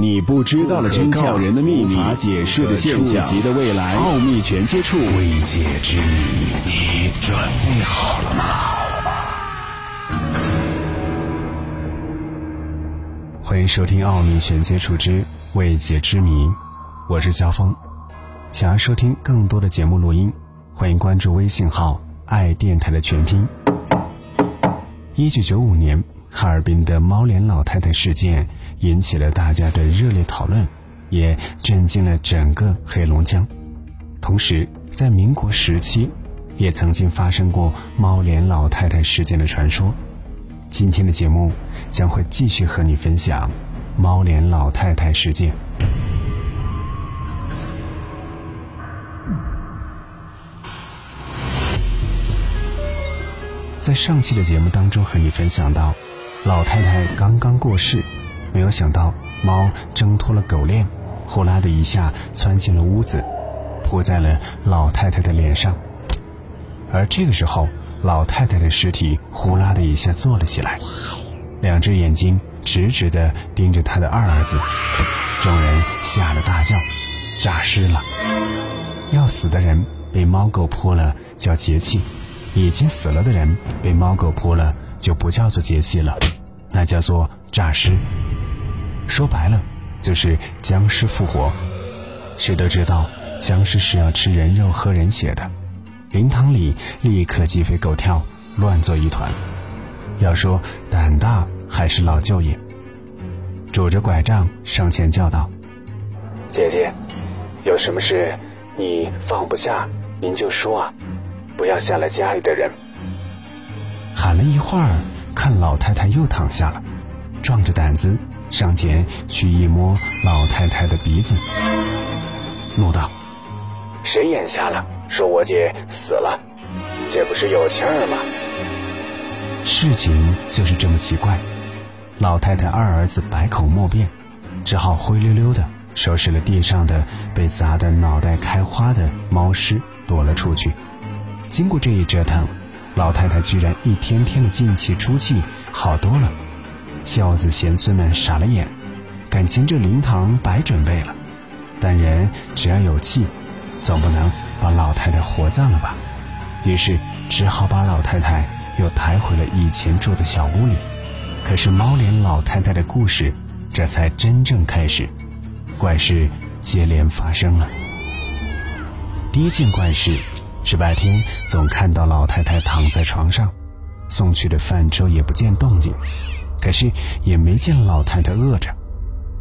你不知道的真相，人的秘密，无法解释的现象，级的未来，奥秘全接触，未解之谜，你准备好了吗？欢迎收听《奥秘全接触之未解之谜》，我是肖峰。想要收听更多的节目录音，欢迎关注微信号“爱电台”的全拼。一九九五年。哈尔滨的猫脸老太太事件引起了大家的热烈讨论，也震惊了整个黑龙江。同时，在民国时期，也曾经发生过猫脸老太太事件的传说。今天的节目将会继续和你分享猫脸老太太事件。在上期的节目当中，和你分享到。老太太刚刚过世，没有想到猫挣脱了狗链，呼啦的一下窜进了屋子，扑在了老太太的脸上。而这个时候，老太太的尸体呼啦的一下坐了起来，两只眼睛直直的盯着他的二儿子。众人吓了大叫：“诈尸了！要死的人被猫狗扑了叫节气，已经死了的人被猫狗扑了。”就不叫做节气了，那叫做诈尸。说白了，就是僵尸复活。谁都知道，僵尸是要吃人肉、喝人血的。灵堂里立刻鸡飞狗跳，乱作一团。要说胆大，还是老舅爷，拄着拐杖上前叫道：“姐姐，有什么事你放不下，您就说啊，不要吓了家里的人。”喊了一会儿，看老太太又躺下了，壮着胆子上前去一摸老太太的鼻子，怒道：“谁眼瞎了？说我姐死了，这不是有气儿吗？”事情就是这么奇怪，老太太二儿子百口莫辩，只好灰溜溜的收拾了地上的被砸得脑袋开花的猫尸，躲了出去。经过这一折腾。老太太居然一天天的进气出气好多了，孝子贤孙们傻了眼，感情这灵堂白准备了。但人只要有气，总不能把老太太活葬了吧？于是只好把老太太又抬回了以前住的小屋里。可是猫脸老太太的故事这才真正开始，怪事接连发生了。第一件怪事。是白天总看到老太太躺在床上，送去的饭粥也不见动静，可是也没见老太太饿着。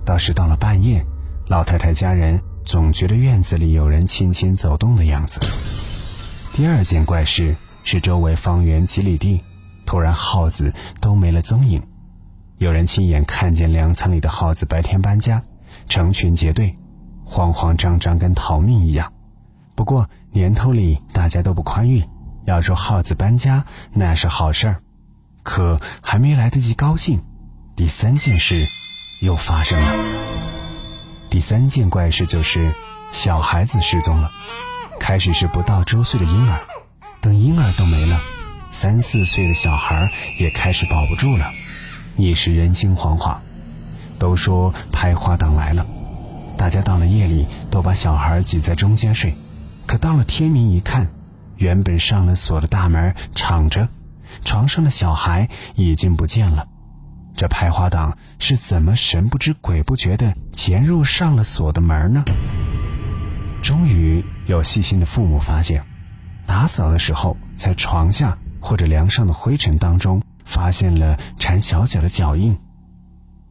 倒是到了半夜，老太太家人总觉得院子里有人轻轻走动的样子。第二件怪事是周围方圆几里地，突然耗子都没了踪影，有人亲眼看见粮仓里的耗子白天搬家，成群结队，慌慌张张跟逃命一样。不过年头里大家都不宽裕，要说耗子搬家那是好事儿，可还没来得及高兴，第三件事又发生了。第三件怪事就是小孩子失踪了。开始是不到周岁的婴儿，等婴儿都没了，三四岁的小孩也开始保不住了，一时人心惶惶。都说拍花党来了，大家到了夜里都把小孩挤在中间睡。可到了天明一看，原本上了锁的大门敞着，床上的小孩已经不见了。这拍花党是怎么神不知鬼不觉的潜入上了锁的门呢？终于有细心的父母发现，打扫的时候在床下或者梁上的灰尘当中发现了缠小脚的脚印。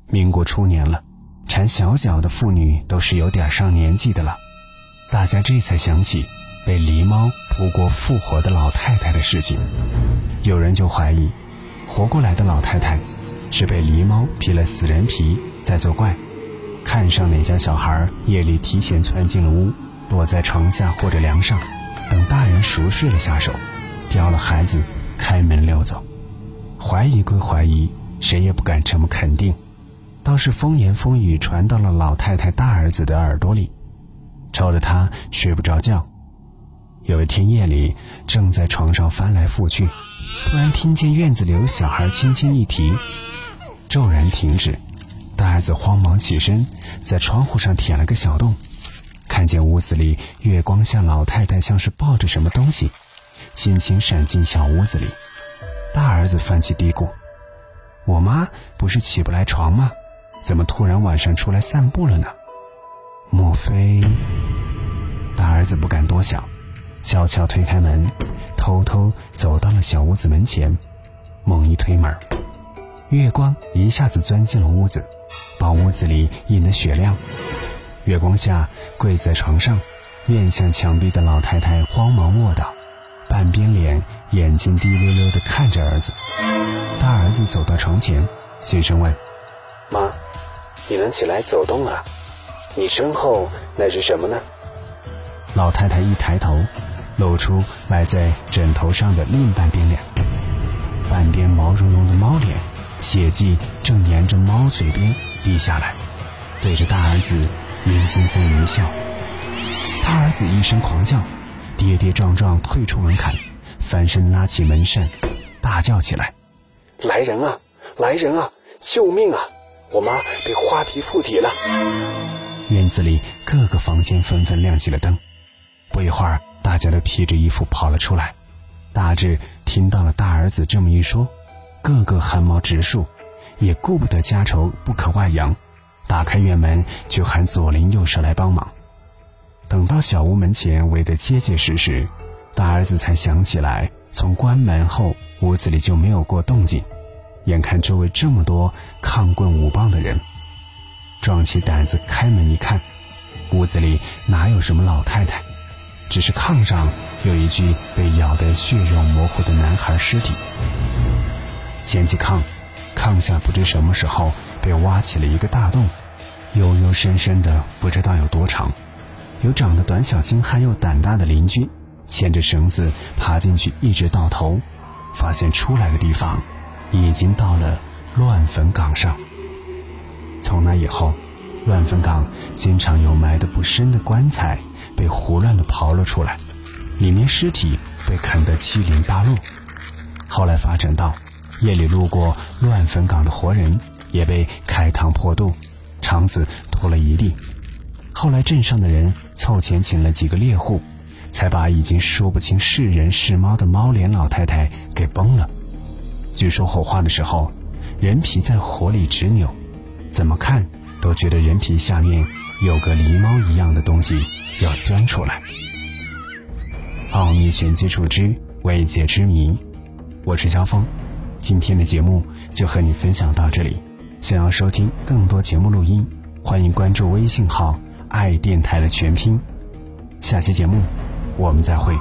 民国初年了，缠小脚的妇女都是有点上年纪的了。大家这才想起被狸猫扑过复活的老太太的事情，有人就怀疑，活过来的老太太是被狸猫披了死人皮在作怪，看上哪家小孩夜里提前窜进了屋，躲在床下或者梁上，等大人熟睡了下手，叼了孩子开门溜走。怀疑归怀疑，谁也不敢这么肯定，倒是风言风语传到了老太太大儿子的耳朵里。吵得他睡不着觉。有一天夜里，正在床上翻来覆去，突然听见院子里有小孩轻轻一提，骤然停止，大儿子慌忙起身，在窗户上舔了个小洞，看见屋子里月光下老太太像是抱着什么东西，轻轻闪进小屋子里。大儿子泛起嘀咕：“我妈不是起不来床吗？怎么突然晚上出来散步了呢？莫非……”大儿子不敢多想，悄悄推开门，偷偷走到了小屋子门前，猛一推门，月光一下子钻进了屋子。把屋子里映得雪亮，月光下跪在床上，面向墙壁的老太太慌忙卧倒，半边脸，眼睛滴溜溜地看着儿子。大儿子走到床前，轻声问：“妈，你能起来走动了？你身后那是什么呢？”老太太一抬头，露出埋在枕头上的另半边脸，半边毛茸茸的猫脸，血迹正沿着猫嘴边。滴下来，对着大儿子阴森森一笑。大儿子一声狂叫，跌跌撞撞退出门槛，翻身拉起门扇，大叫起来：“来人啊！来人啊！救命啊！我妈被花皮附体了！”院子里各个房间纷纷亮起了灯。不一会儿，大家都披着衣服跑了出来。大志听到了大儿子这么一说，个个汗毛直竖。也顾不得家丑不可外扬，打开院门就喊左邻右舍来帮忙。等到小屋门前围得结结实实，大儿子才想起来，从关门后屋子里就没有过动静。眼看周围这么多抗棍舞棒的人，壮起胆子开门一看，屋子里哪有什么老太太，只是炕上有一具被咬得血肉模糊的男孩尸体。掀起炕。炕下不知什么时候被挖起了一个大洞，幽幽深深的，不知道有多长。有长得短小精悍又胆大的邻居，牵着绳子爬进去，一直到头，发现出来的地方已经到了乱坟岗上。从那以后，乱坟岗经常有埋得不深的棺材被胡乱的刨了出来，里面尸体被啃得七零八落。后来发展到。夜里路过乱坟岗的活人也被开膛破肚，肠子吐了一地。后来镇上的人凑钱请了几个猎户，才把已经说不清是人是猫的猫脸老太太给崩了。据说火化的时候，人皮在火里直扭，怎么看都觉得人皮下面有个狸猫一样的东西要钻出来。奥秘全接触之未解之谜，我是肖峰。今天的节目就和你分享到这里。想要收听更多节目录音，欢迎关注微信号“爱电台”的全拼。下期节目，我们再会。